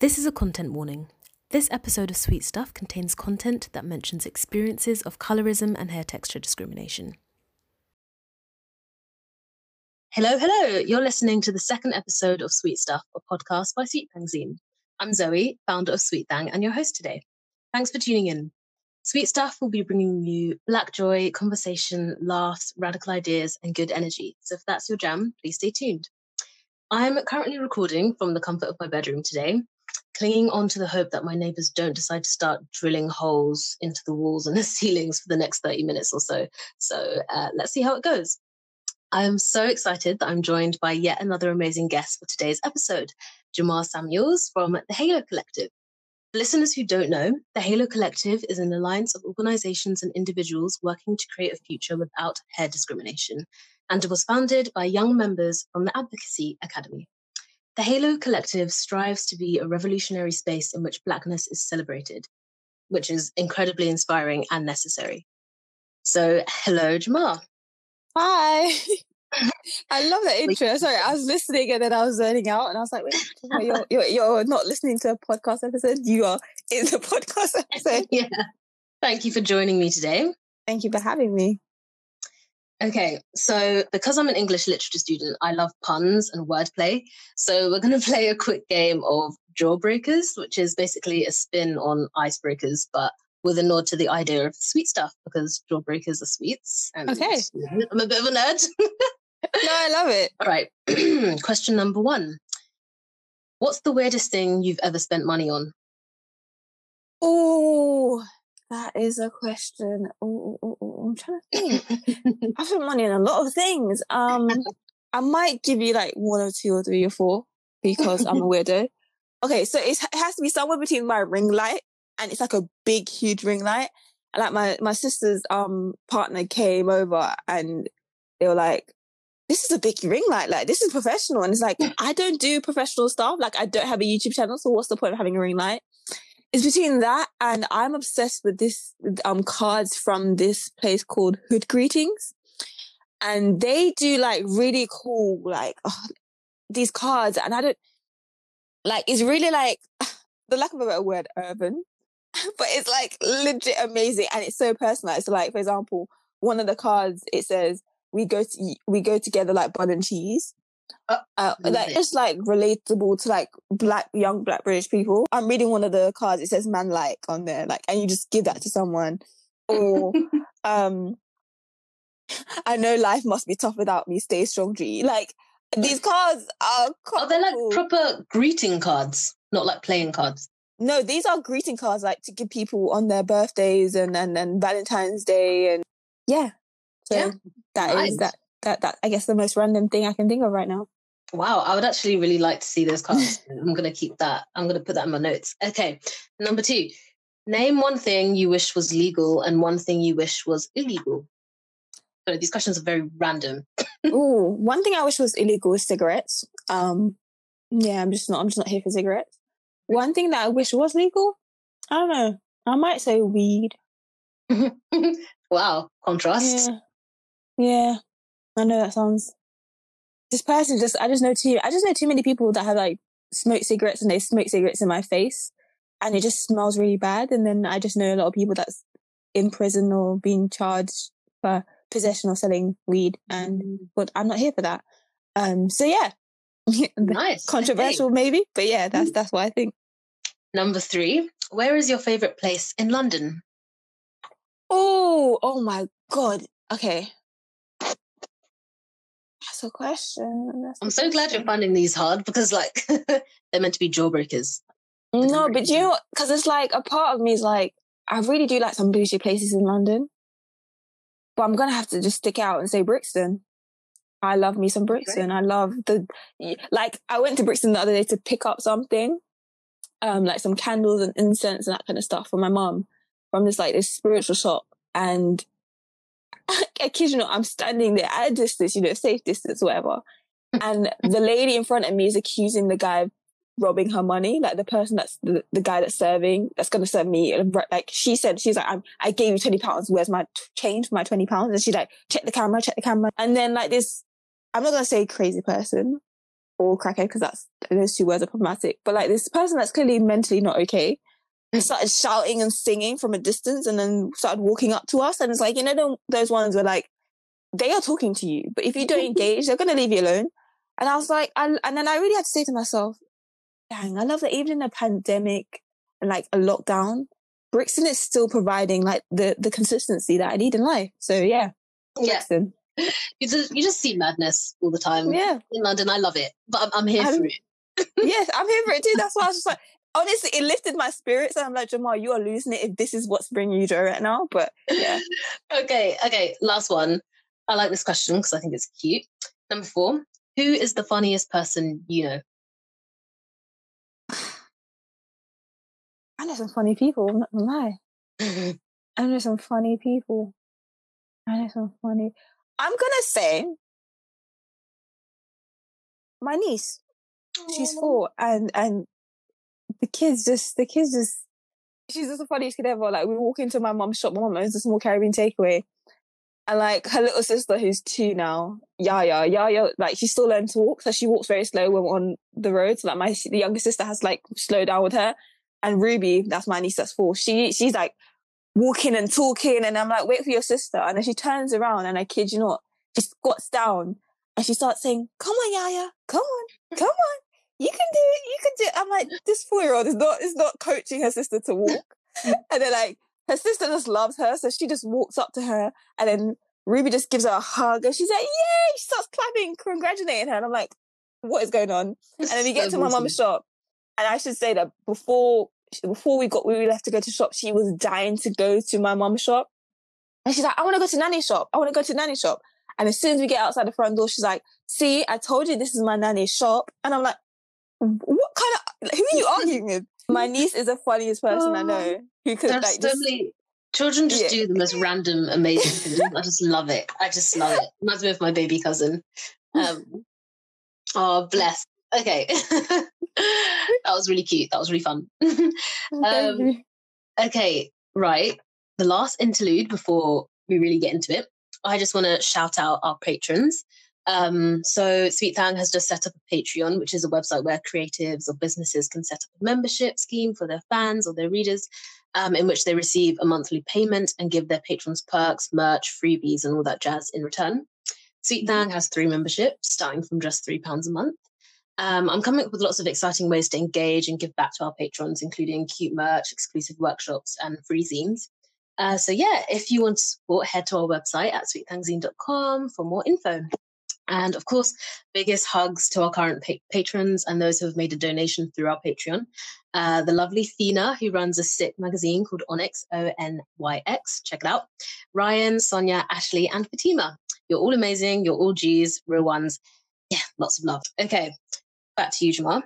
This is a content warning. This episode of Sweet Stuff contains content that mentions experiences of colorism and hair texture discrimination. Hello, hello. You're listening to the second episode of Sweet Stuff, a podcast by Sweet Zine. I'm Zoe, founder of Sweet Thang, and your host today. Thanks for tuning in. Sweet Stuff will be bringing you black joy, conversation, laughs, radical ideas, and good energy. So if that's your jam, please stay tuned. I'm currently recording from the comfort of my bedroom today, clinging on to the hope that my neighbors don't decide to start drilling holes into the walls and the ceilings for the next 30 minutes or so. So uh, let's see how it goes. I'm so excited that I'm joined by yet another amazing guest for today's episode, Jamar Samuels from the Halo Collective. For listeners who don't know, the Halo Collective is an alliance of organizations and individuals working to create a future without hair discrimination, and it was founded by young members from the Advocacy Academy. The Halo Collective strives to be a revolutionary space in which Blackness is celebrated, which is incredibly inspiring and necessary. So, hello, Jamar. Hi. I love that intro. Sorry, I was listening and then I was zoning out, and I was like, "Wait, you're, you're, you're not listening to a podcast episode. You are in the podcast episode." yeah. Thank you for joining me today. Thank you for having me. Okay, so because I'm an English literature student, I love puns and wordplay. So we're going to play a quick game of Jawbreakers, which is basically a spin on icebreakers, but with a nod to the idea of sweet stuff because jawbreakers are sweets. And okay. I'm a bit of a nerd. no, I love it. All right. Question number one What's the weirdest thing you've ever spent money on? Oh, that is a question. Oh, oh, oh, I'm trying to think. I've spent money on a lot of things. Um, I might give you like one or two or three or four because I'm a weirdo. Okay, so it has to be somewhere between my ring light and it's like a big, huge ring light. And like my my sister's um partner came over and they were like, "This is a big ring light. Like this is professional." And it's like, I don't do professional stuff. Like I don't have a YouTube channel, so what's the point of having a ring light? It's between that and I'm obsessed with this um cards from this place called Hood Greetings, and they do like really cool like oh, these cards, and I don't like it's really like the lack of a better word, urban. but it's like legit amazing and it's so personalized. So like for example, one of the cards it says we go to we go together like bun and cheese. Uh, uh, like it's like relatable to like black young black British people. I'm reading one of the cards. It says "man like" on there, like, and you just give that to someone. Or, um, I know life must be tough without me. Stay strong, G. Like these cards are. Are they like proper greeting cards, not like playing cards? No, these are greeting cards like to give people on their birthdays and and, and Valentine's Day and yeah. So yeah. that nice. is that that that I guess the most random thing I can think of right now. Wow, I would actually really like to see those cards. I'm gonna keep that. I'm gonna put that in my notes. Okay, number two. Name one thing you wish was legal and one thing you wish was illegal. So these questions are very random. Ooh, one thing I wish was illegal is cigarettes. Um, yeah, I'm just not. I'm just not here for cigarettes. One thing that I wish was legal, I don't know. I might say weed. wow, contrast. Yeah. yeah, I know that sounds. This person just, I just know too, I just know too many people that have like smoked cigarettes and they smoke cigarettes in my face and it just smells really bad. And then I just know a lot of people that's in prison or being charged for possession or selling weed. And, mm. but I'm not here for that. Um, so yeah, nice. Controversial, maybe, but yeah, that's that's what I think. Number three, where is your favorite place in London? Oh, oh my god. Okay. A question. That's I'm so glad you're finding these hard because, like, they're meant to be jawbreakers. No, but you know, because it's like a part of me is like, I really do like some bougie places in London, but I'm gonna have to just stick out and say Brixton. I love me some Brixton. I love the like. I went to Brixton the other day to pick up something, um, like some candles and incense and that kind of stuff for my mom from this like this spiritual shop. And I kid you not, I'm standing there at a distance, you know, safe distance, whatever. Mm. and the lady in front of me is accusing the guy of robbing her money, like the person that's the, the guy that's serving, that's going to serve me. Like she said, she's like, I'm, I gave you 20 pounds. Where's my t- change for my 20 pounds? And she's like, check the camera, check the camera. And then like this I'm not gonna say crazy person, or crackhead because that's those two words are problematic. But like this person that's clearly mentally not okay started shouting and singing from a distance and then started walking up to us. And it's like, you know, those ones were like, they are talking to you, but if you don't engage, they're going to leave you alone. And I was like, I, and then I really had to say to myself, dang, I love that even in a pandemic and like a lockdown, Brixton is still providing like the, the consistency that I need in life. So yeah. Brixton. Yeah. You just, you just see madness all the time. Yeah. In London, I love it, but I'm, I'm here I'm, for it. yes, I'm here for it too. That's why I was just like, honestly, it lifted my spirits. And I'm like, Jamal, you are losing it if this is what's bringing you joy right now. But yeah. okay. Okay. Last one. I like this question because I think it's cute. Number four. Who is the funniest person you know? I know some funny people. I'm not gonna lie. I know some funny people. I know some funny. I'm gonna say my niece. She's four, and and the kids just the kids just she's just the funniest kid ever. Like we walk into my mom's shop, my mom owns a small Caribbean takeaway. And like her little sister who's two now, Yaya, Yaya, like she still learning to walk, so she walks very slow when we're on the road. So like my the younger sister has like slow down with her. And Ruby, that's my niece that's four, she she's like walking and talking and I'm like, wait for your sister. And then she turns around and I kid you not, she squats down and she starts saying, Come on, Yaya, come on, come on you can do it, you can do it. I'm like, this four year old is not is not coaching her sister to walk. and then like her sister just loves her, so she just walks up to her and then Ruby just gives her a hug and she's like, Yay! She starts clapping, congratulating her. And I'm like, what is going on? And then we get to my mum's shop. And I should say that before before we got we left to go to shop, she was dying to go to my mum's shop. And she's like, I want to go to Nanny's shop. I want to go to Nanny's shop. And as soon as we get outside the front door, she's like, see, I told you this is my nanny's shop. And I'm like, what kind of who are you arguing with? My niece is the funniest person I know oh, who could like so just, many, children just yeah. do the most random amazing things. I just love it. I just love it. Reminds me of my baby cousin. Um, oh bless. Okay. that was really cute. That was really fun. um, okay, right. The last interlude before we really get into it, I just want to shout out our patrons. Um, so Sweet Thang has just set up a Patreon, which is a website where creatives or businesses can set up a membership scheme for their fans or their readers, um, in which they receive a monthly payment and give their patrons perks, merch, freebies, and all that jazz in return. Sweet Thang has three memberships, starting from just three pounds a month. Um, I'm coming up with lots of exciting ways to engage and give back to our patrons, including cute merch, exclusive workshops, and free zines. Uh, so yeah, if you want to support, head to our website at sweetthangzine.com for more info. And of course, biggest hugs to our current pa- patrons and those who have made a donation through our Patreon. Uh, the lovely Thina, who runs a sick magazine called Onyx, O N Y X. Check it out. Ryan, Sonia, Ashley, and Fatima. You're all amazing. You're all G's, real ones. Yeah, lots of love. Okay, back to you, Jamal.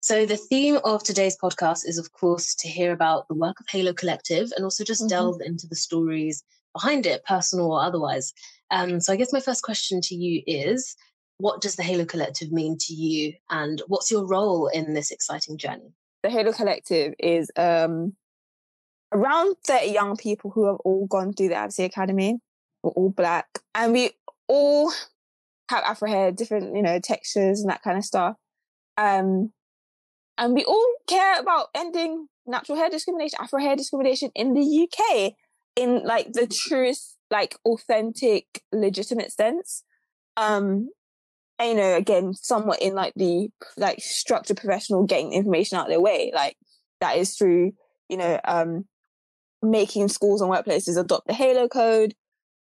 So, the theme of today's podcast is, of course, to hear about the work of Halo Collective and also just mm-hmm. delve into the stories behind it, personal or otherwise. Um, so I guess my first question to you is what does the Halo Collective mean to you and what's your role in this exciting journey? The Halo Collective is um, around 30 young people who have all gone through the Advocacy Academy. We're all black and we all have Afro hair, different, you know, textures and that kind of stuff. Um, and we all care about ending natural hair discrimination, Afro hair discrimination in the UK in like the truest like authentic, legitimate sense. Um, and, you know, again, somewhat in like the like structured professional getting information out of their way. Like that is through, you know, um, making schools and workplaces adopt the Halo Code,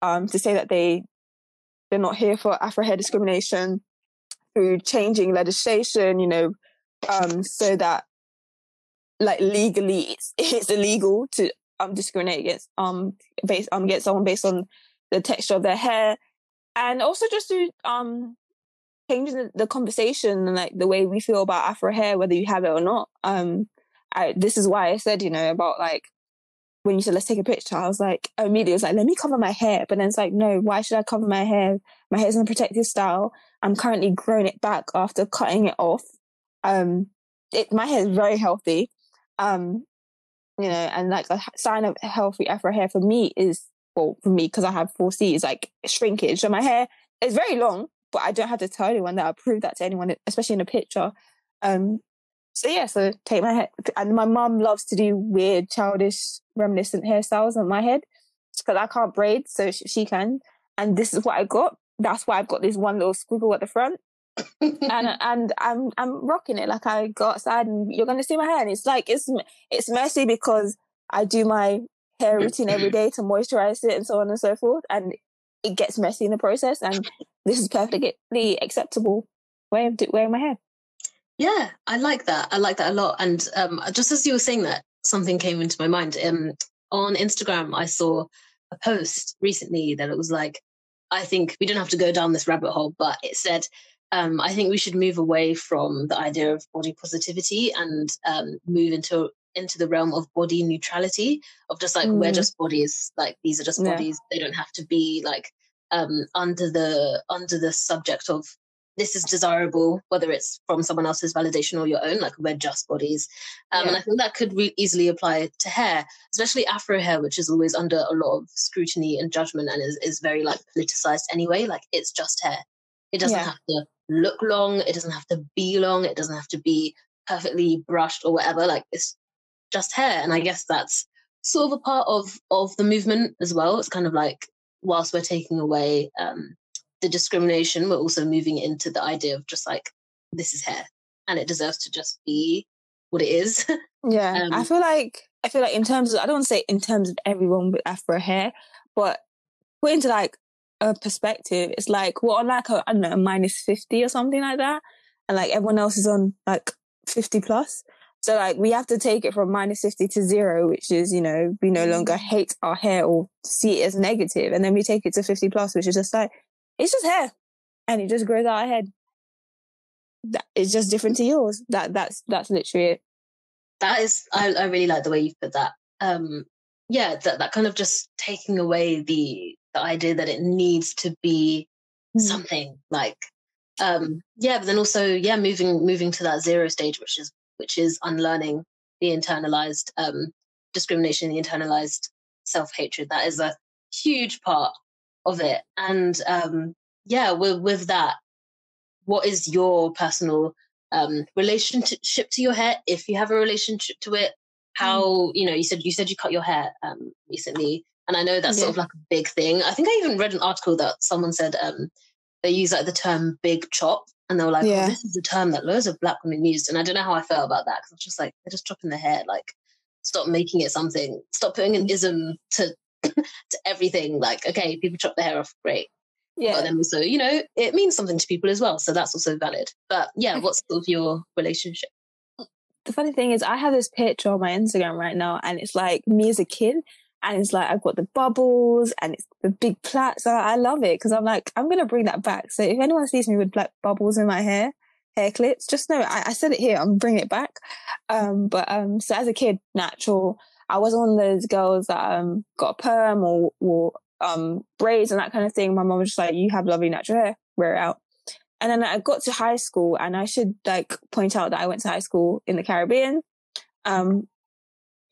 um, to say that they they're not here for Afro hair discrimination, through changing legislation, you know, um, so that like legally it's, it's illegal to um, discriminate against um based um against someone based on the texture of their hair, and also just to um changing the, the conversation and like the way we feel about Afro hair, whether you have it or not. Um, I, this is why I said you know about like when you said let's take a picture, I was like immediately was like let me cover my hair, but then it's like no, why should I cover my hair? My hair's in a protective style. I'm currently growing it back after cutting it off. Um, it my hair is very healthy. Um, you know, and like a sign of healthy Afro hair for me is, well, for me, because I have 4C, is like shrinkage. So my hair is very long, but I don't have to tell anyone that I prove that to anyone, especially in a picture. Um, so yeah, so take my head. And my mum loves to do weird, childish, reminiscent hairstyles on my head because I can't braid, so she, she can. And this is what I got. That's why I've got this one little squiggle at the front. And and I'm I'm rocking it. Like I go outside and you're gonna see my hair. And it's like it's it's messy because I do my hair routine every day to moisturize it and so on and so forth. And it gets messy in the process. And this is perfectly acceptable way of wearing my hair. Yeah, I like that. I like that a lot. And um, just as you were saying that, something came into my mind. Um, on Instagram, I saw a post recently that it was like, I think we don't have to go down this rabbit hole, but it said, um, I think we should move away from the idea of body positivity and um, move into into the realm of body neutrality of just like mm. we're just bodies like these are just yeah. bodies they don't have to be like um under the under the subject of this is desirable, whether it's from someone else's validation or your own, like we're just bodies. Um, yeah. And I think that could re- easily apply to hair, especially Afro hair, which is always under a lot of scrutiny and judgment and is, is very like politicized anyway. Like it's just hair. It doesn't yeah. have to look long. It doesn't have to be long. It doesn't have to be perfectly brushed or whatever. Like it's just hair. And I guess that's sort of a part of of the movement as well. It's kind of like whilst we're taking away um, the discrimination, we're also moving into the idea of just like, this is hair and it deserves to just be what it is. Yeah. um, I feel like, I feel like in terms of, I don't want to say in terms of everyone with Afro hair, but put into like a perspective, it's like, what on like a, I don't know, a minus 50 or something like that. And like everyone else is on like 50 plus. So like we have to take it from minus 50 to zero, which is, you know, we no longer mm. hate our hair or see it as negative. And then we take it to 50 plus, which is just like, it's just hair and it just grows out ahead. That it's just different to yours. That that's that's literally it. That is I, I really like the way you put that. Um yeah, that that kind of just taking away the the idea that it needs to be mm. something like um yeah, but then also yeah, moving moving to that zero stage, which is which is unlearning the internalized um discrimination, the internalized self hatred. That is a huge part of it. And um, yeah, with, with that, what is your personal um, relationship to your hair? If you have a relationship to it, how mm. you know you said you said you cut your hair um, recently, and I know that's yeah. sort of like a big thing. I think I even read an article that someone said um, they use like the term "big chop," and they were like, oh, yeah. "Oh, this is a term that loads of black women used," and I don't know how I felt about that because I was just like, they're just chopping their hair. Like, stop making it something. Stop putting an ism to to everything. Like, okay, people chop their hair off, great. Yeah. But then also, you know, it means something to people as well. So that's also valid. But yeah, what's sort of your relationship? The funny thing is, I have this picture on my Instagram right now, and it's like me as a kid. And it's like, I've got the bubbles and it's the big plaits. I, I love it because I'm like, I'm to bring that back. So if anyone sees me with black bubbles in my hair, hair clips, just know I, I said it here. I'm bringing it back. Um, but um, so as a kid, natural. I was one of those girls that um got a perm or or um braids and that kind of thing. My mom was just like, "You have lovely natural hair, wear it out." And then I got to high school, and I should like point out that I went to high school in the Caribbean. Um,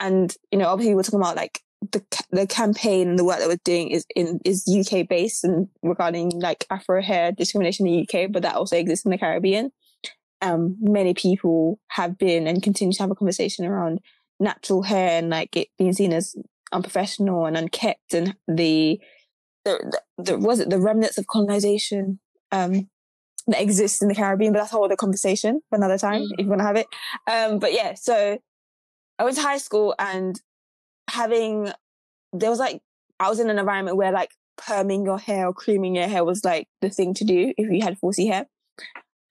and you know, obviously, we're talking about like the the campaign and the work that we're doing is in is UK based and regarding like Afro hair discrimination in the UK, but that also exists in the Caribbean. Um, many people have been and continue to have a conversation around natural hair and like it being seen as unprofessional and unkept and the the, the, the was it the remnants of colonization um that exists in the Caribbean, but that's a whole other conversation for another time mm. if you want to have it. Um, but yeah, so I went to high school and having there was like I was in an environment where like perming your hair or creaming your hair was like the thing to do if you had 4C hair.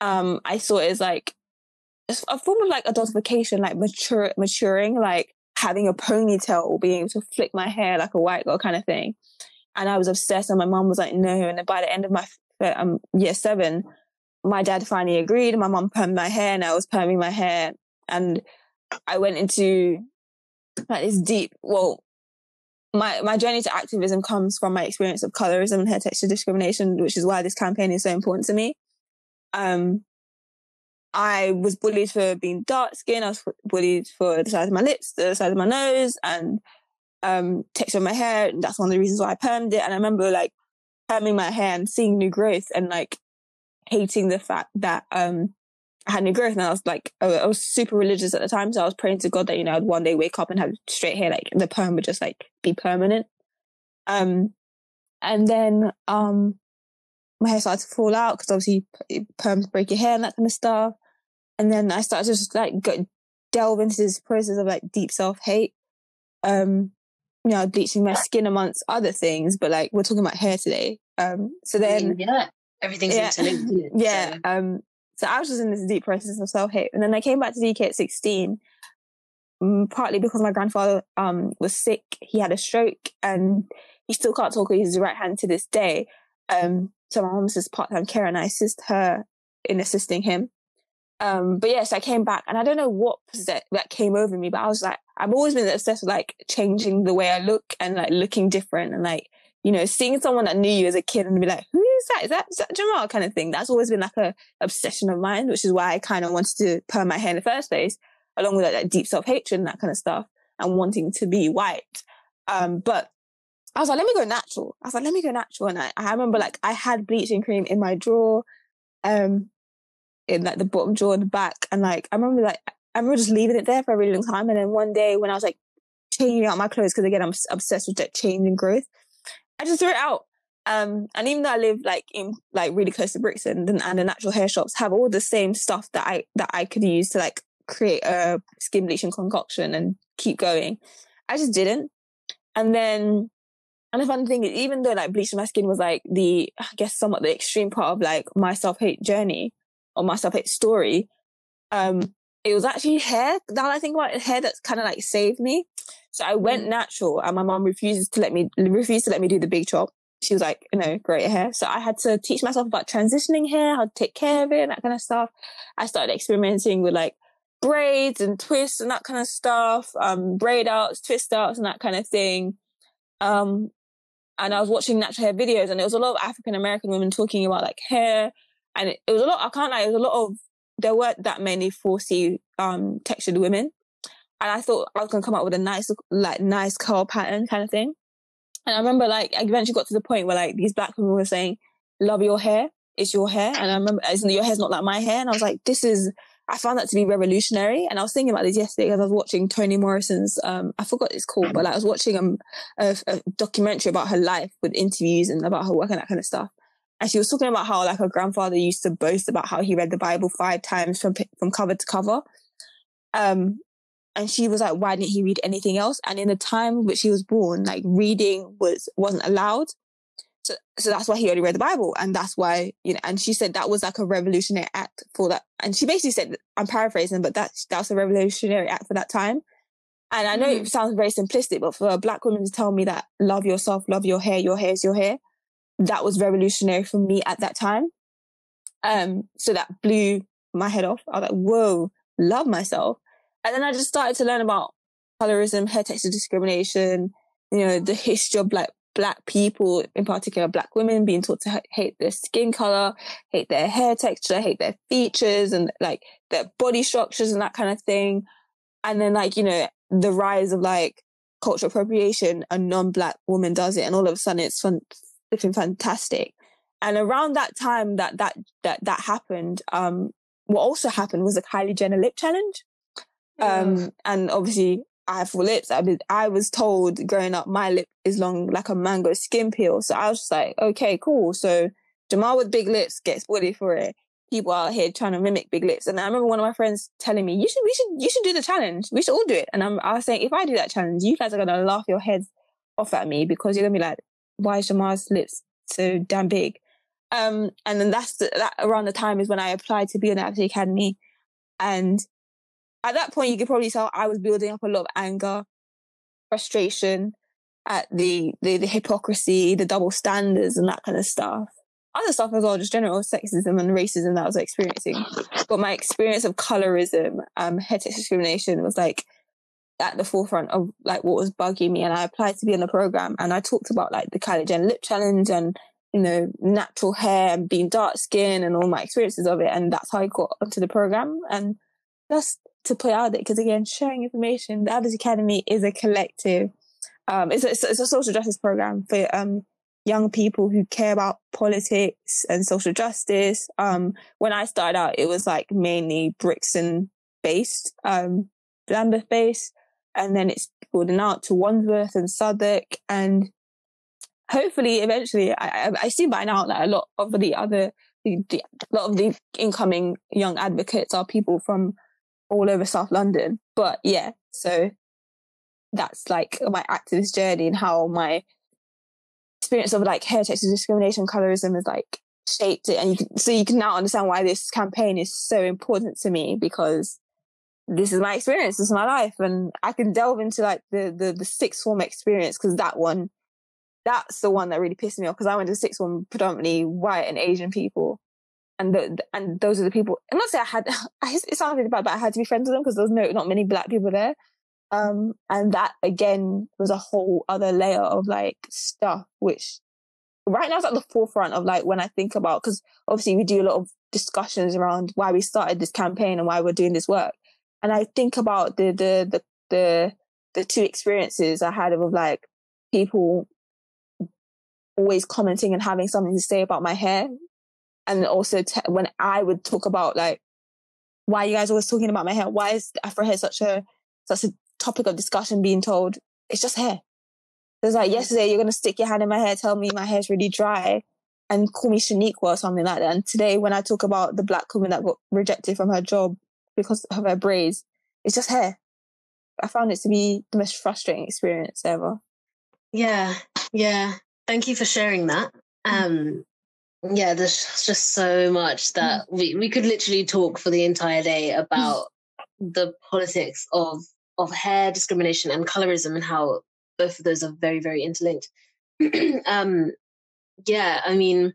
Um, I saw it as like a form of like adultification, like mature, maturing, like having a ponytail or being able to flick my hair like a white girl kind of thing. And I was obsessed, and my mom was like, "No." And by the end of my um, year seven, my dad finally agreed. My mom permed my hair, and I was perming my hair, and I went into like this deep. Well, my my journey to activism comes from my experience of colorism and hair texture discrimination, which is why this campaign is so important to me. Um, I was bullied for being dark skinned. I was bullied for the size of my lips, the size of my nose, and um, texture of my hair. And that's one of the reasons why I permed it. And I remember like perming my hair and seeing new growth and like hating the fact that um I had no growth, and I was like, I was super religious at the time, so I was praying to God that you know I'd one day wake up and have straight hair, like the perm would just like be permanent. Um, and then um, my hair started to fall out because obviously perms break your hair and that kind of stuff. And then I started to just like go, delve into this process of like deep self hate. Um, you know, bleaching my skin amongst other things, but like we're talking about hair today. Um, so then yeah, everything's yeah, interlinked. yeah. So. Um, so I was just in this deep process of self hate, and then I came back to the UK at sixteen, um, partly because my grandfather um was sick. He had a stroke, and he still can't talk with his right hand to this day. Um, so my mom's just part time care, and I assist her in assisting him. Um, but yes, I came back and I don't know what that, that came over me, but I was like, I've always been obsessed with like changing the way I look and like looking different and like, you know, seeing someone that knew you as a kid and be like, who is that? Is that, is that Jamal kind of thing? That's always been like a obsession of mine, which is why I kind of wanted to perm my hair in the first place, along with like, that deep self hatred and that kind of stuff and wanting to be white. Um, but I was like, let me go natural. I was like, let me go natural. And I, I remember like I had bleaching cream in my drawer. Um, in like the bottom drawer and the back. And like, I remember like, I remember just leaving it there for a really long time. And then one day when I was like changing out my clothes, because again, I'm obsessed with that change and growth, I just threw it out. Um, and even though I live like in like really close to Brixton and, and the natural hair shops have all the same stuff that I, that I could use to like create a skin bleaching concoction and keep going. I just didn't. And then, and the fun thing is, even though like bleaching my skin was like the, I guess somewhat the extreme part of like my self hate journey, or my self-hate story, um, it was actually hair. Now I think about it, hair that's kind of like saved me. So I went mm. natural and my mom refuses to let me, refused to let me do the big chop. She was like, you know, great hair. So I had to teach myself about transitioning hair, how to take care of it and that kind of stuff. I started experimenting with like braids and twists and that kind of stuff, um, braid outs, twist outs and that kind of thing. Um, and I was watching natural hair videos and there was a lot of African American women talking about like hair and it, it, was a lot. I can't lie, it was a lot of. There weren't that many 4C um, textured women, and I thought I was gonna come up with a nice, like, nice curl pattern kind of thing. And I remember, like, I eventually got to the point where like these black women were saying, "Love your hair, it's your hair," and I remember, your hair's not like my hair, and I was like, "This is." I found that to be revolutionary. And I was thinking about this yesterday because I was watching Toni Morrison's, um, I forgot it's called, but like I was watching um, a, a, documentary about her life with interviews and about her work and that kind of stuff. And she was talking about how like her grandfather used to boast about how he read the Bible five times from from cover to cover. Um, and she was like, why didn't he read anything else? And in the time which he was born, like reading was wasn't allowed. So, so that's why he only read the Bible, and that's why you know. And she said that was like a revolutionary act for that. And she basically said, I'm paraphrasing, but that's that's a revolutionary act for that time. And I know mm. it sounds very simplistic, but for a black woman to tell me that love yourself, love your hair, your hair is your hair, that was revolutionary for me at that time. Um, so that blew my head off. I was like, whoa, love myself. And then I just started to learn about colorism, hair texture discrimination, you know, the history of like black people, in particular black women being taught to hate their skin color, hate their hair texture, hate their features and like their body structures and that kind of thing. And then like, you know, the rise of like cultural appropriation, a non-black woman does it. And all of a sudden it's fun, fantastic. And around that time that that that that happened, um, what also happened was a Kylie Jenner lip challenge. Um, and obviously I have full lips. I mean, I was told growing up my lip is long like a mango skin peel. So I was just like, okay, cool. So Jamal with big lips gets bullied for it. People out here trying to mimic big lips. And I remember one of my friends telling me, you should, we should, you should do the challenge. We should all do it. And I'm, I was saying, if I do that challenge, you guys are going to laugh your heads off at me because you're going to be like, why is Jamal's lips so damn big? Um, and then that's the, that around the time is when I applied to be on the Academy. And at that point, you could probably tell I was building up a lot of anger, frustration at the, the, the hypocrisy, the double standards and that kind of stuff. Other stuff as well, just general sexism and racism that I was experiencing. But my experience of colorism, um, head discrimination was like, at the forefront of like what was bugging me and I applied to be in the program and I talked about like the Jenner lip challenge and you know natural hair and being dark skin and all my experiences of it and that's how I got onto the program and that's to play out it because again sharing information the Advocacy Academy is a collective um it's a, it's a social justice program for um young people who care about politics and social justice. Um, when I started out, it was like mainly Brixton based, um, Lambeth based, and then it's broadened out to Wandsworth and Southwark, and hopefully, eventually, I, I see by now that a lot of the other, the, the, a lot of the incoming young advocates are people from all over South London. But yeah, so that's like my activist journey and how my experience of like texture discrimination, colorism has like shaped it. And you can, so you can now understand why this campaign is so important to me because this is my experience, this is my life. And I can delve into like the, the, the sixth form experience because that one, that's the one that really pissed me off because I went to sixth form predominantly white and Asian people. And the, and those are the people, I'm not saying I had, it sounds really bad, but I had to be friends with them because there was no, not many black people there. Um, and that again was a whole other layer of like stuff, which right now is at the forefront of like when I think about, because obviously we do a lot of discussions around why we started this campaign and why we're doing this work. And I think about the, the, the, the, the two experiences I had of like people always commenting and having something to say about my hair. And also t- when I would talk about like, why you guys always talking about my hair? Why is Afro hair such a, such a topic of discussion being told, it's just hair. It's like yesterday you're gonna stick your hand in my hair, tell me my hair's really dry, and call me Shaniqua or something like that. And today when I talk about the black woman that got rejected from her job because of her braids, it's just hair. I found it to be the most frustrating experience ever. Yeah, yeah. Thank you for sharing that. Mm. Um, yeah, there's just so much that mm. we, we could literally talk for the entire day about the politics of of hair discrimination and colorism and how both of those are very, very interlinked. um, yeah, I mean,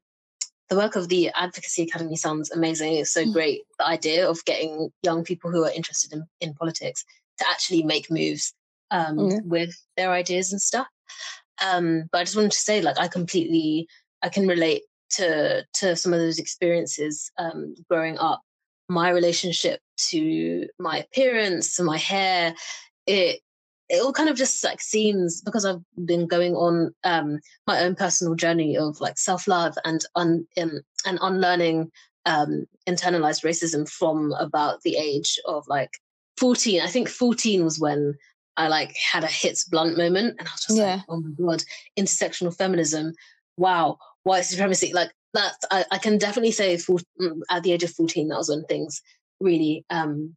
the work of the Advocacy Academy sounds amazing. It's so mm. great. The idea of getting young people who are interested in, in politics to actually make moves um, with their ideas and stuff. Um, but I just wanted to say, like, I completely, I can relate to to some of those experiences um, growing up my relationship to my appearance, to my hair, it it all kind of just like seems because I've been going on um, my own personal journey of like self love and un um, and unlearning um, internalized racism from about the age of like 14. I think 14 was when I like had a hits blunt moment and I was just yeah. like, oh my God, intersectional feminism. Wow, white supremacy. Like that I, I can definitely say for, mm, at the age of 14 that was when things really um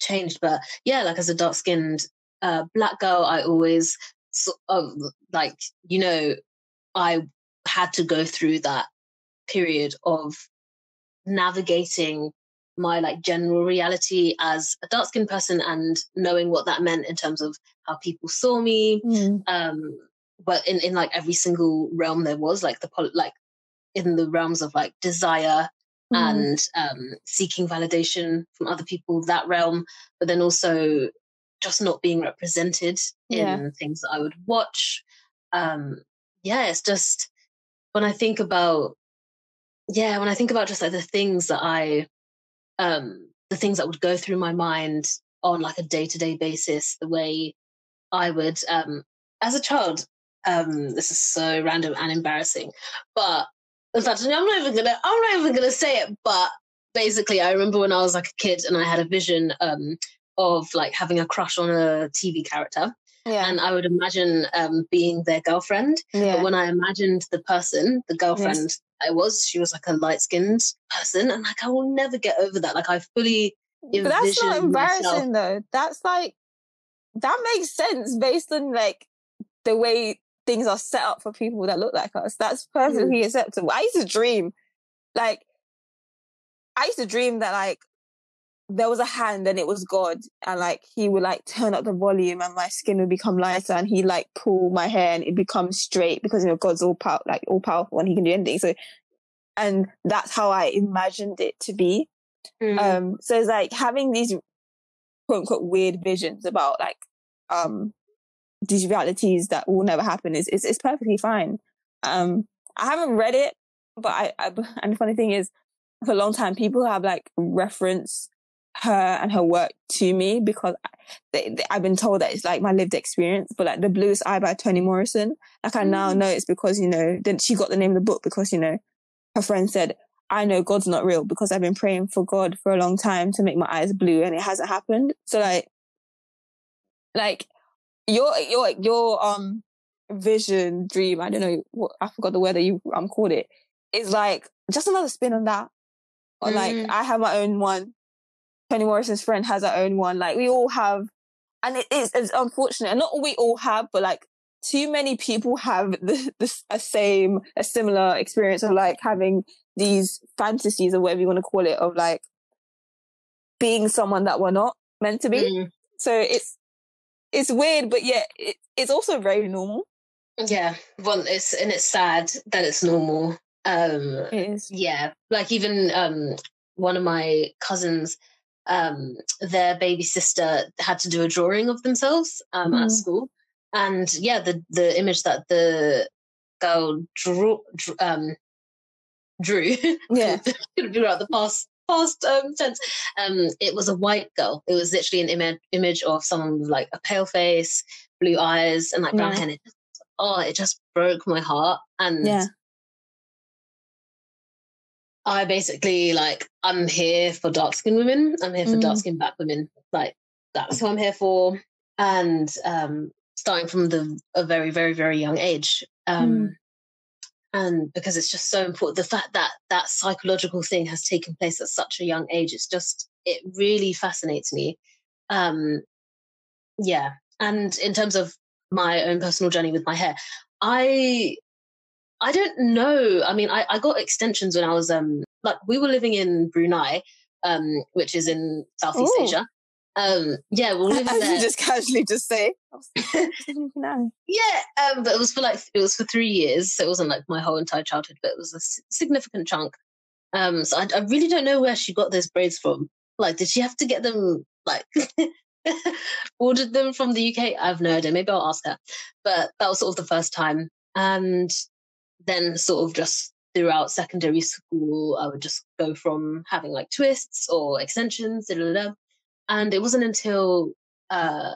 changed but yeah like as a dark skinned uh black girl i always sort of like you know i had to go through that period of navigating my like general reality as a dark skinned person and knowing what that meant in terms of how people saw me mm. um but in, in like every single realm there was like the like in the realms of like desire mm. and um, seeking validation from other people, that realm, but then also just not being represented yeah. in things that I would watch. Um, yeah, it's just when I think about, yeah, when I think about just like the things that I, um, the things that would go through my mind on like a day to day basis, the way I would, um, as a child, um, this is so random and embarrassing, but in fact, I'm not even gonna. I'm not even gonna say it. But basically, I remember when I was like a kid and I had a vision um, of like having a crush on a TV character. Yeah. And I would imagine um, being their girlfriend. Yeah. But when I imagined the person, the girlfriend yes. I was, she was like a light skinned person. And like, I will never get over that. Like, I fully But that's not embarrassing myself. though. That's like, that makes sense based on like the way things are set up for people that look like us. That's perfectly mm. acceptable. I used to dream, like, I used to dream that like there was a hand and it was God, and like he would like turn up the volume and my skin would become lighter, and he like pull my hair and it becomes straight because you know God's all power, like all powerful and he can do anything. So, and that's how I imagined it to be. Mm. Um, so it's like having these quote unquote weird visions about like um these realities that will never happen is is, is perfectly fine. Um, I haven't read it, but I, I and the funny thing is, for a long time, people have like reference her and her work to me because they, they, I've been told that it's like my lived experience. But like the Bluest Eye by Toni Morrison, like I now mm. know it's because you know then she got the name of the book because you know her friend said I know God's not real because I've been praying for God for a long time to make my eyes blue and it hasn't happened. So like, like your your your um vision dream I don't know what I forgot the word that you um called it is like just another spin on that. Or mm. like I have my own one. Toni Morrison's friend has her own one. Like we all have, and it is it's unfortunate. And not all we all have, but like too many people have the, the a same a similar experience of like having these fantasies or whatever you want to call it of like being someone that we're not meant to be. Mm. So it's it's weird, but yeah, it, it's also very normal. Yeah, well, it's and it's sad that it's normal. Um, it is. Yeah, like even um, one of my cousins, um, their baby sister had to do a drawing of themselves um, mm. at school, and yeah, the the image that the girl drew, drew um, drew, yeah, throughout the past past um, tense. Um, it was a white girl. It was literally an image image of someone with like a pale face, blue eyes, and like brown hair. oh, it just broke my heart. And yeah. I basically like I'm here for dark skinned women. I'm here for mm. dark skinned black women. Like that's who I'm here for. And um, starting from the a very very very young age. Um, mm and because it's just so important. The fact that that psychological thing has taken place at such a young age it's just it really fascinates me. Um yeah and in terms of my own personal journey with my hair i i don't know. I mean i, I got extensions when i was um like we were living in brunei um which is in southeast Ooh. asia um, yeah, we'll there. just casually just say, yeah, um, but it was for like it was for three years, so it wasn't like my whole entire childhood, but it was a significant chunk. Um, so I, I really don't know where she got those braids from. Like, did she have to get them like ordered them from the UK? I have no idea. Maybe I'll ask her. But that was sort of the first time, and then sort of just throughout secondary school, I would just go from having like twists or extensions, da, da, da, and it wasn't until uh,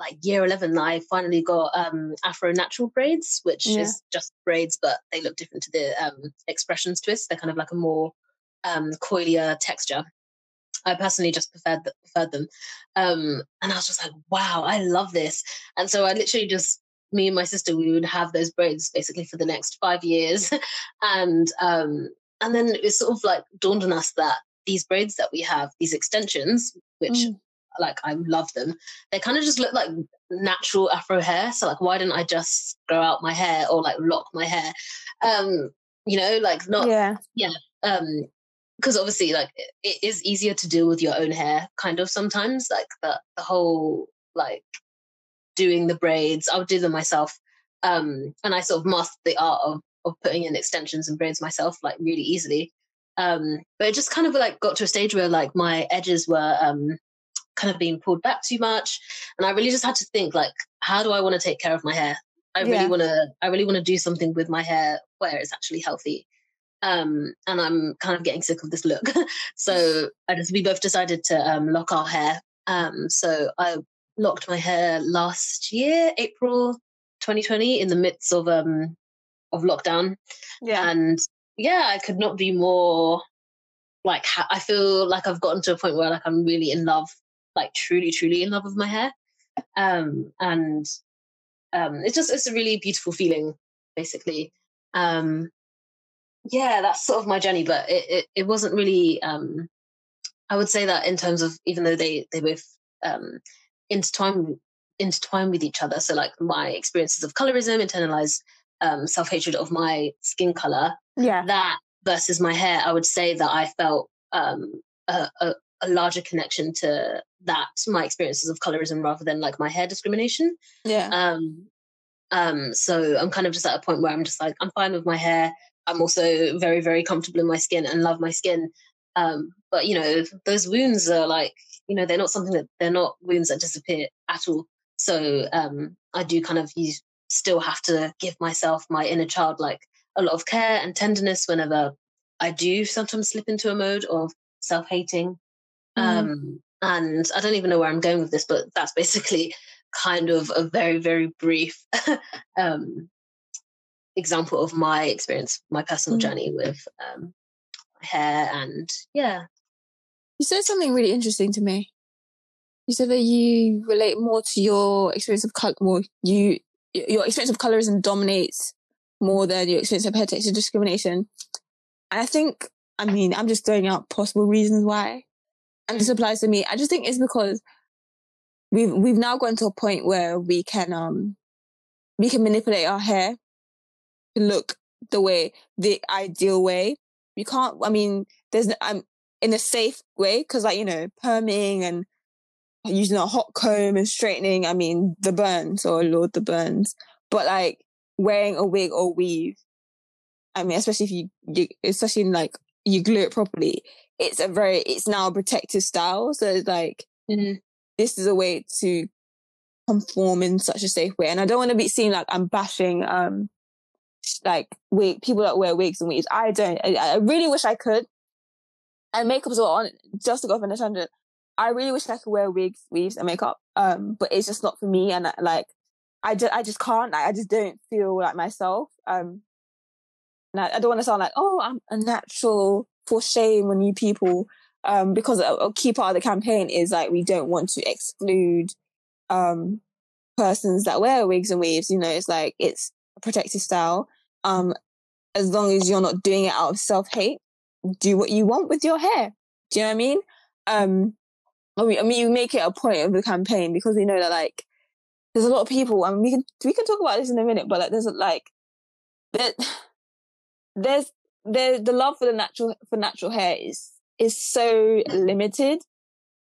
like year 11 that I finally got um, Afro natural braids, which yeah. is just braids, but they look different to the um, expressions twist. They're kind of like a more um, coilier texture. I personally just preferred, preferred them. Um, and I was just like, wow, I love this. And so I literally just, me and my sister, we would have those braids basically for the next five years. and, um, and then it sort of like dawned on us that these braids that we have, these extensions, which mm. like I love them, they kind of just look like natural afro hair. So like why didn't I just grow out my hair or like lock my hair? Um, you know, like not yeah. Yeah. Um because obviously like it, it is easier to deal with your own hair kind of sometimes like the the whole like doing the braids i would do them myself um and i sort of mastered the art of of putting in extensions and braids myself like really easily um, but it just kind of like got to a stage where like my edges were um, kind of being pulled back too much, and I really just had to think like, how do I want to take care of my hair? I really yeah. want to. I really want to do something with my hair where it's actually healthy. Um, and I'm kind of getting sick of this look. so I just we both decided to um, lock our hair. Um, so I locked my hair last year, April 2020, in the midst of um of lockdown. Yeah. And yeah, I could not be more like ha- I feel like I've gotten to a point where like I'm really in love, like truly, truly in love with my hair. Um, and um, it's just it's a really beautiful feeling, basically. Um, yeah, that's sort of my journey, but it it, it wasn't really. Um, I would say that in terms of even though they they both um, intertwine intertwine with each other. So like my experiences of colorism, internalized um, self hatred of my skin color, yeah, that versus my hair, I would say that I felt um, a, a, a, larger connection to that my experiences of colorism rather than like my hair discrimination. Yeah. Um, um, so I'm kind of just at a point where I'm just like I'm fine with my hair. I'm also very very comfortable in my skin and love my skin. Um, but you know those wounds are like you know they're not something that they're not wounds that disappear at all. So um, I do kind of use still have to give myself, my inner child, like a lot of care and tenderness whenever I do sometimes slip into a mode of self hating. Um, and I don't even know where I'm going with this, but that's basically kind of a very, very brief um, example of my experience, my personal Mm. journey with um, my hair. And yeah, You said something really interesting to me. You said that you relate more to your experience of color. Well, you your experience of colorism dominates more than your experience of hair texture discrimination. And I think, I mean, I'm just throwing out possible reasons why, and this applies to me. I just think it's because we've we've now gotten to a point where we can um we can manipulate our hair to look the way the ideal way. You can't. I mean, there's no- I'm in a safe way because like you know perming and using a hot comb and straightening i mean the burns oh lord the burns but like wearing a wig or weave i mean especially if you, you especially in like you glue it properly it's a very it's now a protective style so it's like Mhm. this is a way to conform in such a safe way and i don't want to be seen like i'm bashing um like wig people that wear wigs and weaves i don't i, I really wish i could and makeup's as well. On just to go off on a tangent, I really wish I could wear wigs, weaves, and makeup. Um, but it's just not for me, and I, like, I just, I just can't. I just don't feel like myself. Um, and I, I don't want to sound like, oh, I'm a natural. For shame on you people, um, because a, a key part of the campaign is like we don't want to exclude, um, persons that wear wigs and weaves. You know, it's like it's a protective style. Um, as long as you're not doing it out of self hate do what you want with your hair. Do you know what I mean? Um, I mean, I mean, you make it a point of the campaign because we know that like there's a lot of people, I and we can we can talk about this in a minute, but like there's like there, there's there the love for the natural for natural hair is is so limited,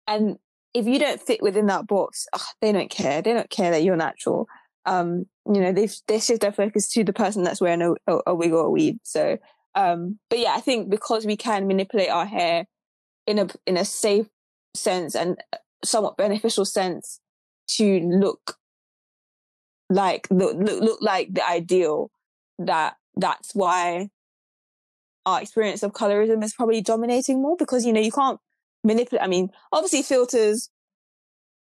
and if you don't fit within that box, ugh, they don't care. They don't care that you're natural. Um, you know, they they shift their focus to the person that's wearing a, a, a wig or a weave. So um, but yeah, I think because we can manipulate our hair in a in a safe sense and somewhat beneficial sense to look like look look, like the ideal, that that's why our experience of colorism is probably dominating more because you know you can't manipulate. I mean, obviously filters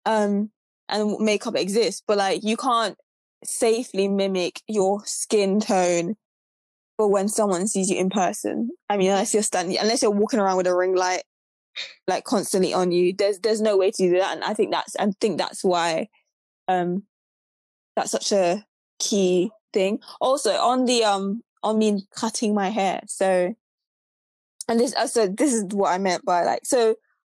um and makeup exist, but like you can't safely mimic your skin tone for when someone sees you in person. I mean, unless you're standing, unless you're walking around with a ring light, like constantly on you, there's there's no way to do that. And I think that's I think that's why, um, that's such a key thing. Also, on the um, on me cutting my hair. So, and this uh, so this is what I meant by like so,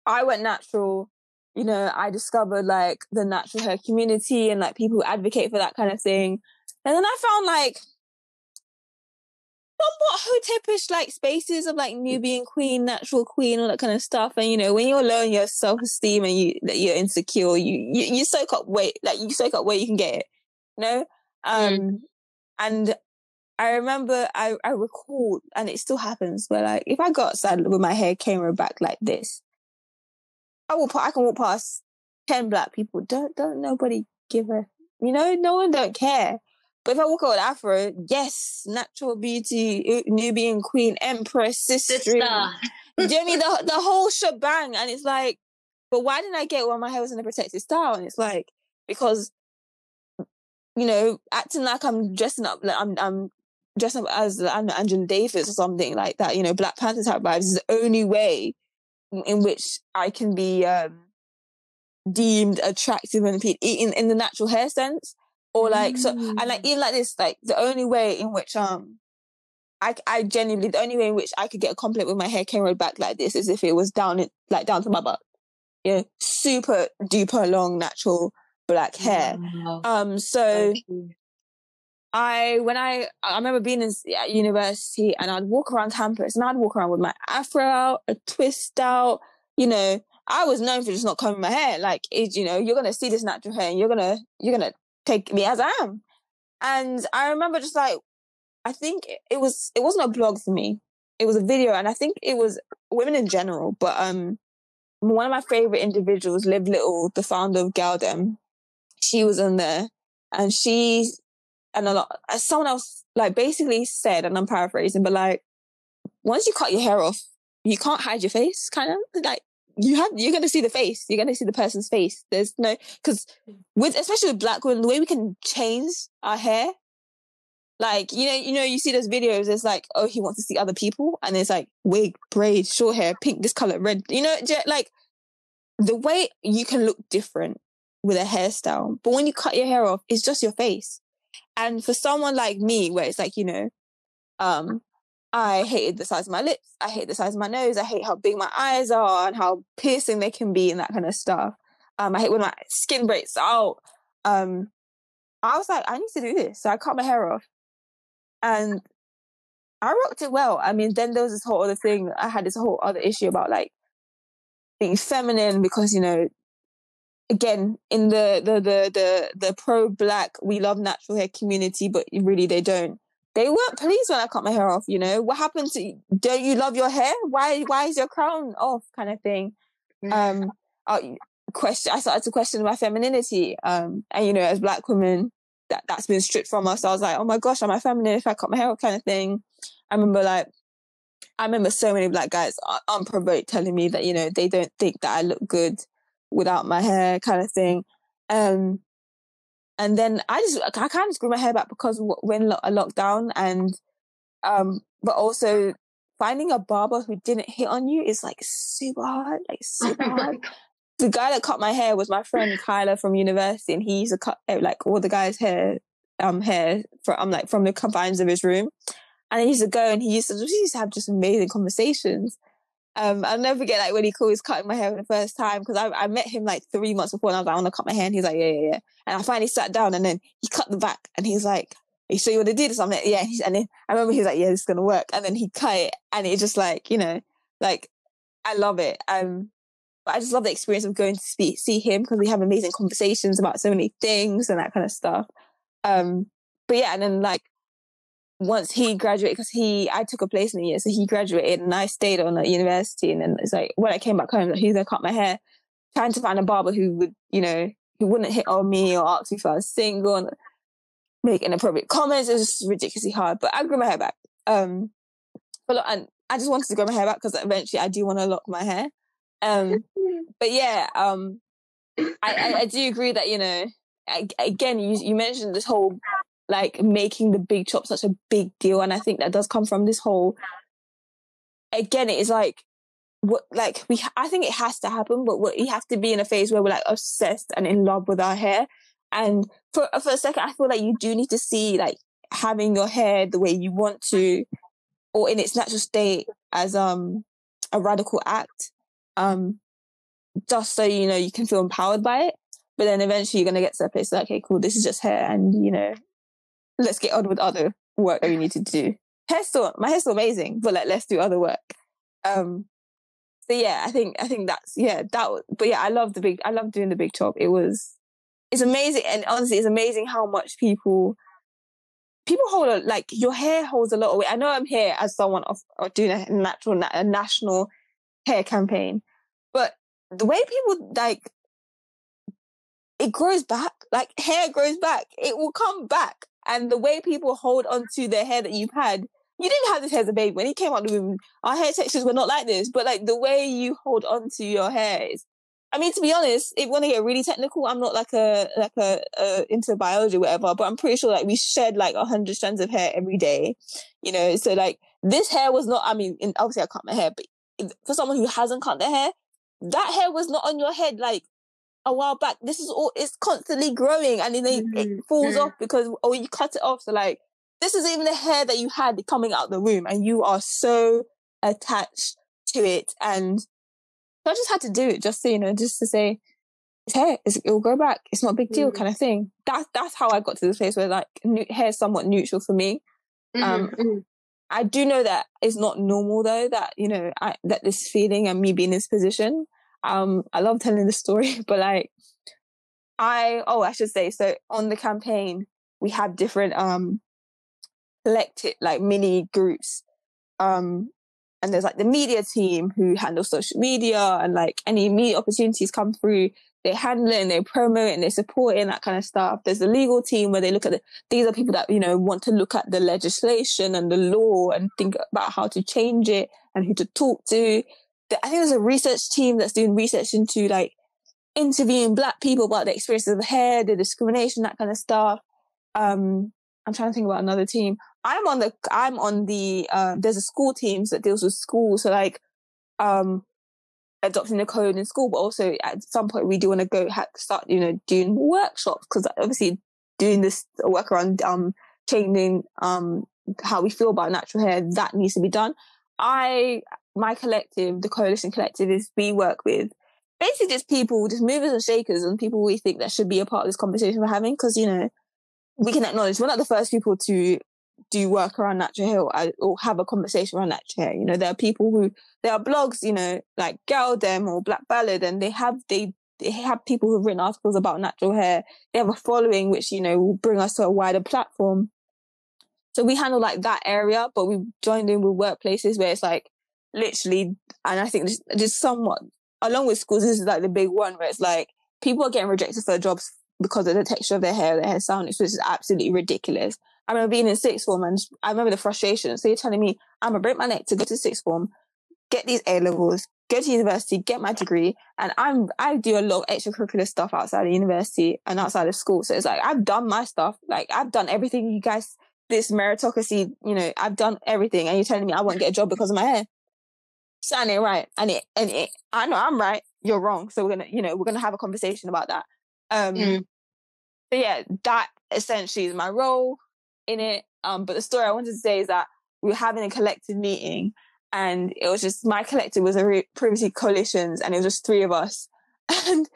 I went natural. You know, I discovered like the natural hair community and like people who advocate for that kind of thing. And then I found like somewhat hotepish like spaces of like Nubian queen, natural queen, all that kind of stuff. And you know, when you're low in your self esteem and you that you're insecure, you, you you soak up weight, like you soak up where you can get it. Know? Um and I remember I, I recall, and it still happens where like if I got outside with my hair cane rowed back like this, I will I can walk past ten black people. Don't don't nobody give a you know, no one don't care. But if I walk out with Afro, yes, natural beauty, Nubian queen, empress, sister. Sister. Do you know I mean? The, the whole shebang. And it's like, but why didn't I get it when my hair was in a protected style? And it's like, because, you know, acting like I'm dressing up, like I'm, I'm dressing up as I'm Angela Davis or something like that, you know, Black Panther type vibes is the only way in, in which I can be um, deemed attractive and in, in the natural hair sense or like so and like even like this like the only way in which um I I genuinely the only way in which I could get a compliment with my hair cane rowed back like this is if it was down it like down to my butt. Yeah, super duper long natural black hair. Wow. Um, so I when I I remember being in at university and I'd walk around campus and I'd walk around with my afro out, a twist out. You know, I was known for just not combing my hair. Like, it, you know, you're gonna see this natural hair and you're gonna you're gonna take me as I am. And I remember just like I think it- it was it wasn't a blog for me. It was a video, and I think it was women in general. But um, one of my favorite individuals, Liv Little, the founder of Galdem, she was in there, and she and a lot uh, someone else like basically said, and I'm paraphrasing, but like once you cut your hair off, you can't hide your face. Kind of like you have you're gonna see the face. You're gonna see the person's face. There's no because mm. with especially with black women, the way we can change our hair, like you know, you know, you see those videos. It's like, oh, he wants to see other people, and it's like wig, braid, short hair, pink, this color, red. You know, like the way you can look different with a hairstyle. But when you cut your hair off, it's just your face. And for someone like me, where it's like, you know, um, I hated the size of my lips. I hate the size of my nose. I hate how big my eyes are and how piercing they can be and that kind of stuff. Um, I hate when my skin breaks out. Um, I was like, I need to do this. So I cut my hair off. And I rocked it well. I mean, then there was this whole other thing. I had this whole other issue about like being feminine because, you know, again in the the the the, the pro black we love natural hair community but really they don't. They weren't pleased when i cut my hair off you know? What happened to don't you love your hair? Why why is your crown off? Kind of thing. Um I, question i started to question my femininity um and you know as black women that that's been stripped from us. I was like oh my gosh am i feminine if i cut my hair off? Kind of thing. I remember like I remember so many black guys unprovoked telling me that, you know, they don't think that I look good without my hair kind of thing. Um, and then I just, I kind of grew my hair back because when I locked down and, um, but also finding a barber who didn't hit on you is like super hard, like super hard. The guy that cut my hair was my friend Kyler from university and he used to cut eh, like all the guys' hair, um, hair from, um, like from the confines of his room. And he used to go and he used to, he used to have just amazing conversations. Um, I'll never forget like when he called was cutting my hair for the first time because I, I met him like three months before and I was like, I want to cut my hair. And he's like, yeah, yeah, yeah. And I finally sat down and then he cut the back and he's like, Are you sure you want to do this? I'm like, yeah. And then I remember he was like, yeah, this is going to work. And then he cut it and it's just like, you know, like I love it. Um, but I just love the experience of going to speak, see him because we have amazing conversations about so many things and that kind of stuff. Um, but yeah, and then like once he graduated, because he, I took a placement year, so he graduated and I stayed on at university. And then it's like, when I came back home, he's gonna cut my hair, trying to find a barber who would, you know, who wouldn't hit on me or ask me if I was single and make inappropriate comments. It was just ridiculously hard, but I grew my hair back. Um, but and I just wanted to grow my hair back because eventually I do want to lock my hair. Um, but yeah, um, I, I, I do agree that, you know, again, you, you mentioned this whole like making the big chop such a big deal. And I think that does come from this whole, again, it is like, what, like we, I think it has to happen, but we have to be in a phase where we're like obsessed and in love with our hair. And for, for a second, I feel like you do need to see like having your hair the way you want to, or in its natural state as, um, a radical act. Um, just so you know you can feel empowered by it. But then eventually you're gonna get to a place like, okay, cool, this is just hair, and you know, let's get on with other work that we need to do. Still, my hair's amazing, but like, let's do other work. Um, so yeah, I think, I think that's, yeah, that, but yeah, I love the big, I love doing the big chop. It was, it's amazing. And honestly, it's amazing how much people, people hold a, like your hair holds a lot of weight. I know I'm here as someone of, of doing a natural, a national hair campaign, but the way people like it grows back. Like hair grows back. It will come back. And the way people hold onto their hair that you've had, you didn't have this hair as a baby. When he came out of the womb, our hair textures were not like this. But like the way you hold onto your hair is, I mean, to be honest, if you want to get really technical, I'm not like a like a, a into biology or whatever, but I'm pretty sure like we shed like a hundred strands of hair every day, you know. So like this hair was not. I mean, obviously I cut my hair, but for someone who hasn't cut their hair, that hair was not on your head like a while back. This is all it's constantly growing and then mm-hmm. it falls off because oh you cut it off. So like this is even the hair that you had coming out the womb and you are so attached to it. And so I just had to do it just so you know, just to say it's hair, it's, it'll grow back. It's not a big deal mm-hmm. kind of thing. That's that's how I got to this place where like hair is somewhat neutral for me. Mm-hmm. Um mm-hmm. I do know that it's not normal though, that, you know, I, that this feeling and me being in this position. Um, I love telling the story, but like, I, oh, I should say, so on the campaign, we have different, um, collected like mini groups. Um, and there's like the media team who handle social media and like any media opportunities come through, they handle it and they promote it and they support it and that kind of stuff. There's the legal team where they look at the, these are people that, you know, want to look at the legislation and the law and think about how to change it and who to talk to I think there's a research team that's doing research into like interviewing black people about the experiences of hair, the discrimination, that kind of stuff. Um, I'm trying to think about another team. I'm on the I'm on the um, there's a school teams that deals with schools. So like um adopting the code in school, but also at some point we do want to go ha- start, you know, doing workshops because obviously doing this work around um changing um how we feel about natural hair that needs to be done. I my collective, the coalition collective, is we work with basically just people, just movers and shakers, and people we think that should be a part of this conversation we're having because you know we can acknowledge we're not the first people to do work around natural hair or, have a conversation around natural hair. You know, there are people who there are blogs, you know, like Gal Dem or Black Ballad, and they have they they have people who've written articles about natural hair. They have a following which, you know, will bring us to a wider platform. So we handle like that area, but we joined in with workplaces where it's like literally, and I think just, just somewhat along with schools, this is like the big one where it's like people are getting rejected for jobs because of the texture of their hair, their hair sound, which is absolutely ridiculous. I remember being in sixth form and I remember the frustration. So you're telling me I'm gonna break my neck to go to sixth form, get these A levels, go to university, get my degree, and I'm I do a lot of extracurricular stuff outside of university and outside of school. So it's like I've done my stuff, like I've done everything you guys this meritocracy, you know, I've done everything, and you're telling me I won't get a job because of my hair. Sounding right, and it and it, I know I'm right, you're wrong. So we're gonna, you know, we're gonna have a conversation about that. Um, mm. But yeah, that essentially is my role in it. Um, but the story I wanted to say is that we were having a collective meeting and it was just my collective was a re- previously coalitions and it was just three of us. And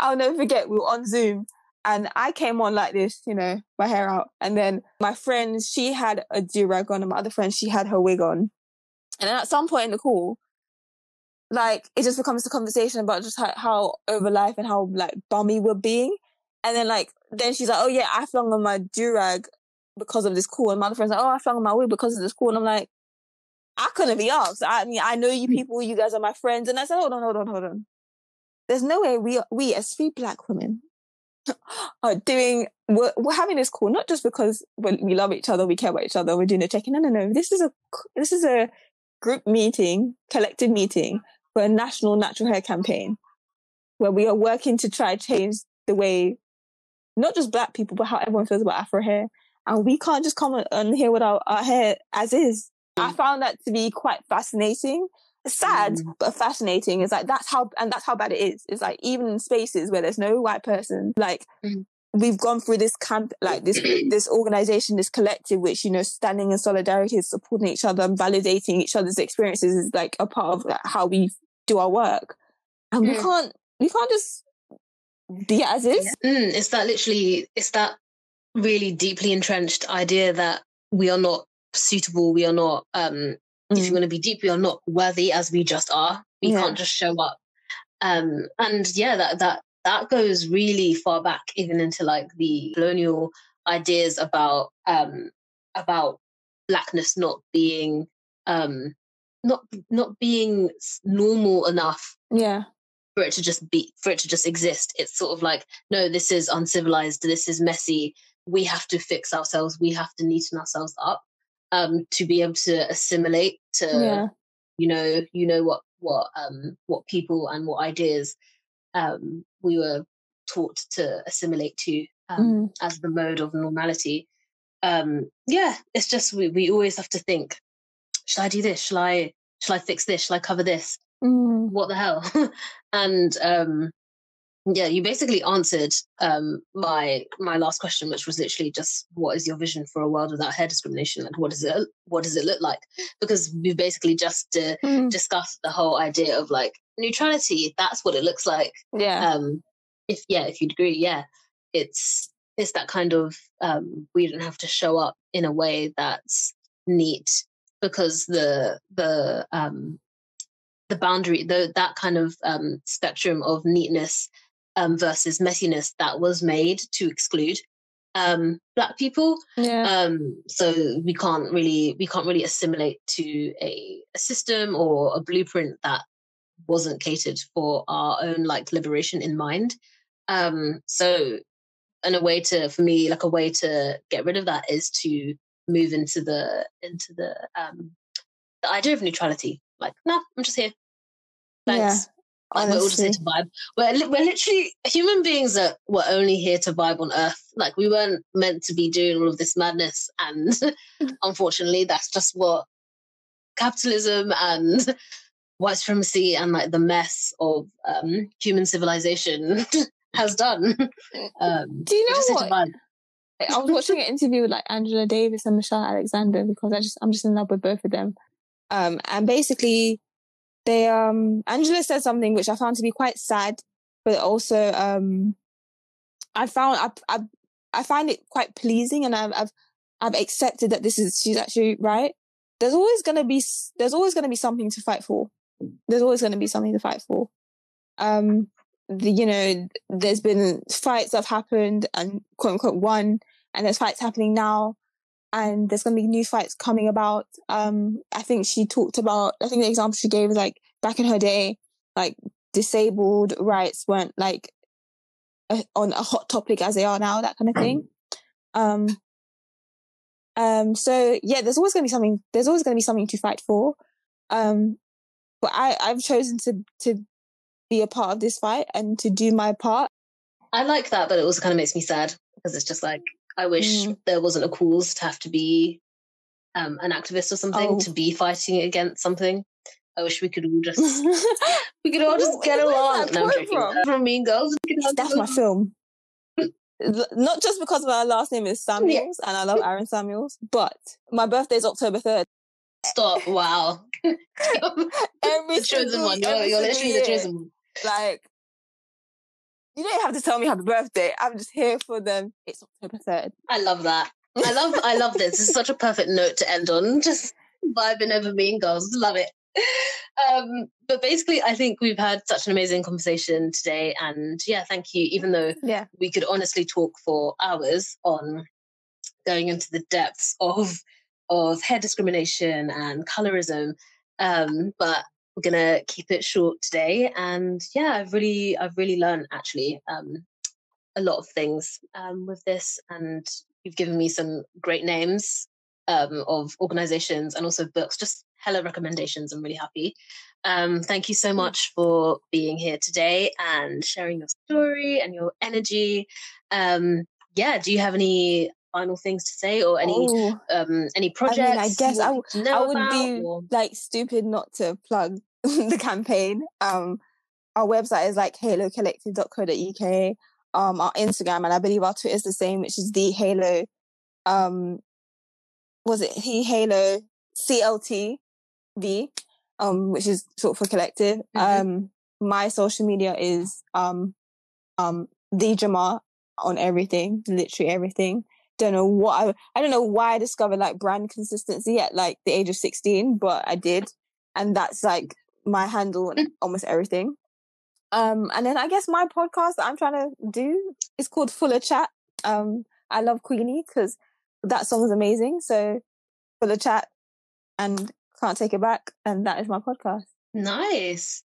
I'll never forget, we were on Zoom and I came on like this, you know, my hair out. And then my friend, she had a do rag on, and my other friend, she had her wig on. And then at some point in the call, like it just becomes a conversation about just how, how over life and how like bummy we're being. And then like then she's like, Oh yeah, I flung on my durag because of this call. And my other friend's like, Oh, I flung on my wig because of this call. And I'm like, I couldn't be asked. I mean, I know you hmm. people, you guys are my friends. And I said, Hold on, hold on, hold on. There's no way we we as three black women are doing we're, we're having this call not just because we love each other, we care about each other, we're doing a check-in. No, no, no. This is a this is a group meeting, collective meeting for a national natural hair campaign where we are working to try change the way not just black people, but how everyone feels about Afro hair. And we can't just come on here with our, our hair as is. Mm. I found that to be quite fascinating. sad, mm. but fascinating. It's like that's how and that's how bad it is. It's like even in spaces where there's no white person, like mm we've gone through this camp, like this this organization, this collective, which you know, standing in solidarity, supporting each other, and validating each other's experiences is like a part of like, how we do our work, and mm. we can't we can't just be as is. Mm, it's that literally, it's that really deeply entrenched idea that we are not suitable, we are not. um mm. If you mm. want to be deep, we are not worthy as we just are. We yeah. can't just show up um and yeah that that that goes really far back, even into like the colonial ideas about um, about blackness not being um, not not being normal enough. Yeah. For it to just be, for it to just exist, it's sort of like, no, this is uncivilized. This is messy. We have to fix ourselves. We have to neaten ourselves up um, to be able to assimilate to, yeah. you know, you know what what um what people and what ideas um, we were taught to assimilate to um, mm. as the mode of normality. Um, yeah, it's just we, we always have to think: Should I do this? Shall I? Shall I fix this? Shall I cover this? Mm. What the hell? and um, yeah, you basically answered um, my my last question, which was literally just, "What is your vision for a world without hair discrimination? Like, what does it what does it look like?" Because we've basically just uh, mm. discussed the whole idea of like neutrality that's what it looks like yeah um if yeah if you'd agree yeah it's it's that kind of um we don't have to show up in a way that's neat because the the um the boundary the that kind of um spectrum of neatness um versus messiness that was made to exclude um black people yeah. um so we can't really we can't really assimilate to a, a system or a blueprint that wasn't catered for our own like liberation in mind. Um, so, and a way to, for me, like a way to get rid of that is to move into the into the um, the idea of neutrality. Like, no, I'm just here. Thanks. Like we're all just here to vibe. We're, li- we're literally human beings that were only here to vibe on Earth. Like we weren't meant to be doing all of this madness, and unfortunately, that's just what capitalism and white supremacy and like the mess of um, human civilization has done. Um, Do you know what? I was watching an interview with like Angela Davis and Michelle Alexander because I just I'm just in love with both of them. Um, and basically, they um Angela said something which I found to be quite sad, but also um, I found I I I find it quite pleasing, and I've I've I've accepted that this is she's actually right. There's always gonna be there's always gonna be something to fight for. There's always gonna be something to fight for. Um, the, you know, there's been fights that have happened and quote unquote won, and there's fights happening now, and there's going to be new fights coming about. Um, I think she talked about, I think the example she gave was like back in her day, like disabled rights weren't like a, on a hot topic as they are now, that kind of thing. Um, um, so yeah, there's always going to be something, there's always going to be something to fight for. Um, but I, I've chosen to, to be a part of this fight and to do my part. I like that, but it also kind of makes me sad because it's just like I wish mm. there wasn't a cause to have to be um, an activist or something oh. to be fighting against something. I wish we could all just we could all just get along. No. From? from Mean Girls. That's my film. Not just because my last name is Samuels yeah. and I love Aaron Samuels, but my birthday is October third. Stop! Wow. every the chosen one. You're, you're literally year. the chosen one. Like, you don't have to tell me happy birthday. I'm just here for them. It's October 3rd. I love that. I love I love this. This is such a perfect note to end on. Just vibing over Mean Girls. Love it. Um, but basically, I think we've had such an amazing conversation today. And yeah, thank you. Even though yeah. we could honestly talk for hours on going into the depths of of hair discrimination and colorism. Um, but we're gonna keep it short today. And yeah, I've really, I've really learned actually um, a lot of things um, with this, and you've given me some great names um, of organizations and also books. Just hella recommendations. I'm really happy. Um, thank you so much for being here today and sharing your story and your energy. Um, yeah, do you have any final things to say or any oh, um any projects? I mean, I guess I, w- I would be or? like stupid not to plug the campaign. Um, our website is like halocollective.co.uk. Um, our Instagram and I believe our Twitter is the same, which is the Halo. Um, was it he Halo CLTV? Um, which is sort of for collective. Mm-hmm. Um, my social media is um, um, the Jamar on everything, literally everything don't know what I, I don't know why I discovered like brand consistency at like the age of 16, but I did. And that's like my handle on mm. almost everything. Um, and then I guess my podcast that I'm trying to do is called Fuller Chat. Um, I love Queenie because that song is amazing. So Fuller Chat and Can't Take It Back. And that is my podcast. Nice.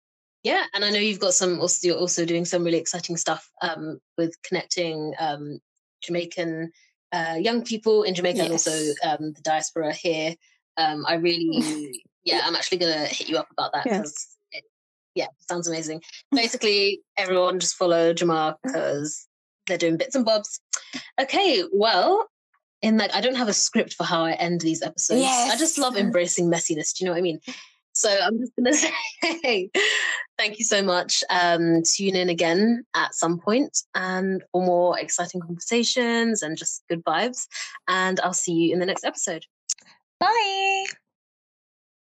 Yeah, and I know you've got some. Also, you're also doing some really exciting stuff um, with connecting um, Jamaican uh, young people in Jamaica yes. and also um, the diaspora here. Um, I really, yeah, I'm actually going to hit you up about that because, yeah. yeah, sounds amazing. Basically, everyone just follow Jamar because they're doing bits and bobs. Okay, well, in like, I don't have a script for how I end these episodes. Yes. I just love embracing messiness. Do you know what I mean? So I'm just going to say thank you so much. Um, tune in again at some point and for more exciting conversations and just good vibes. And I'll see you in the next episode. Bye.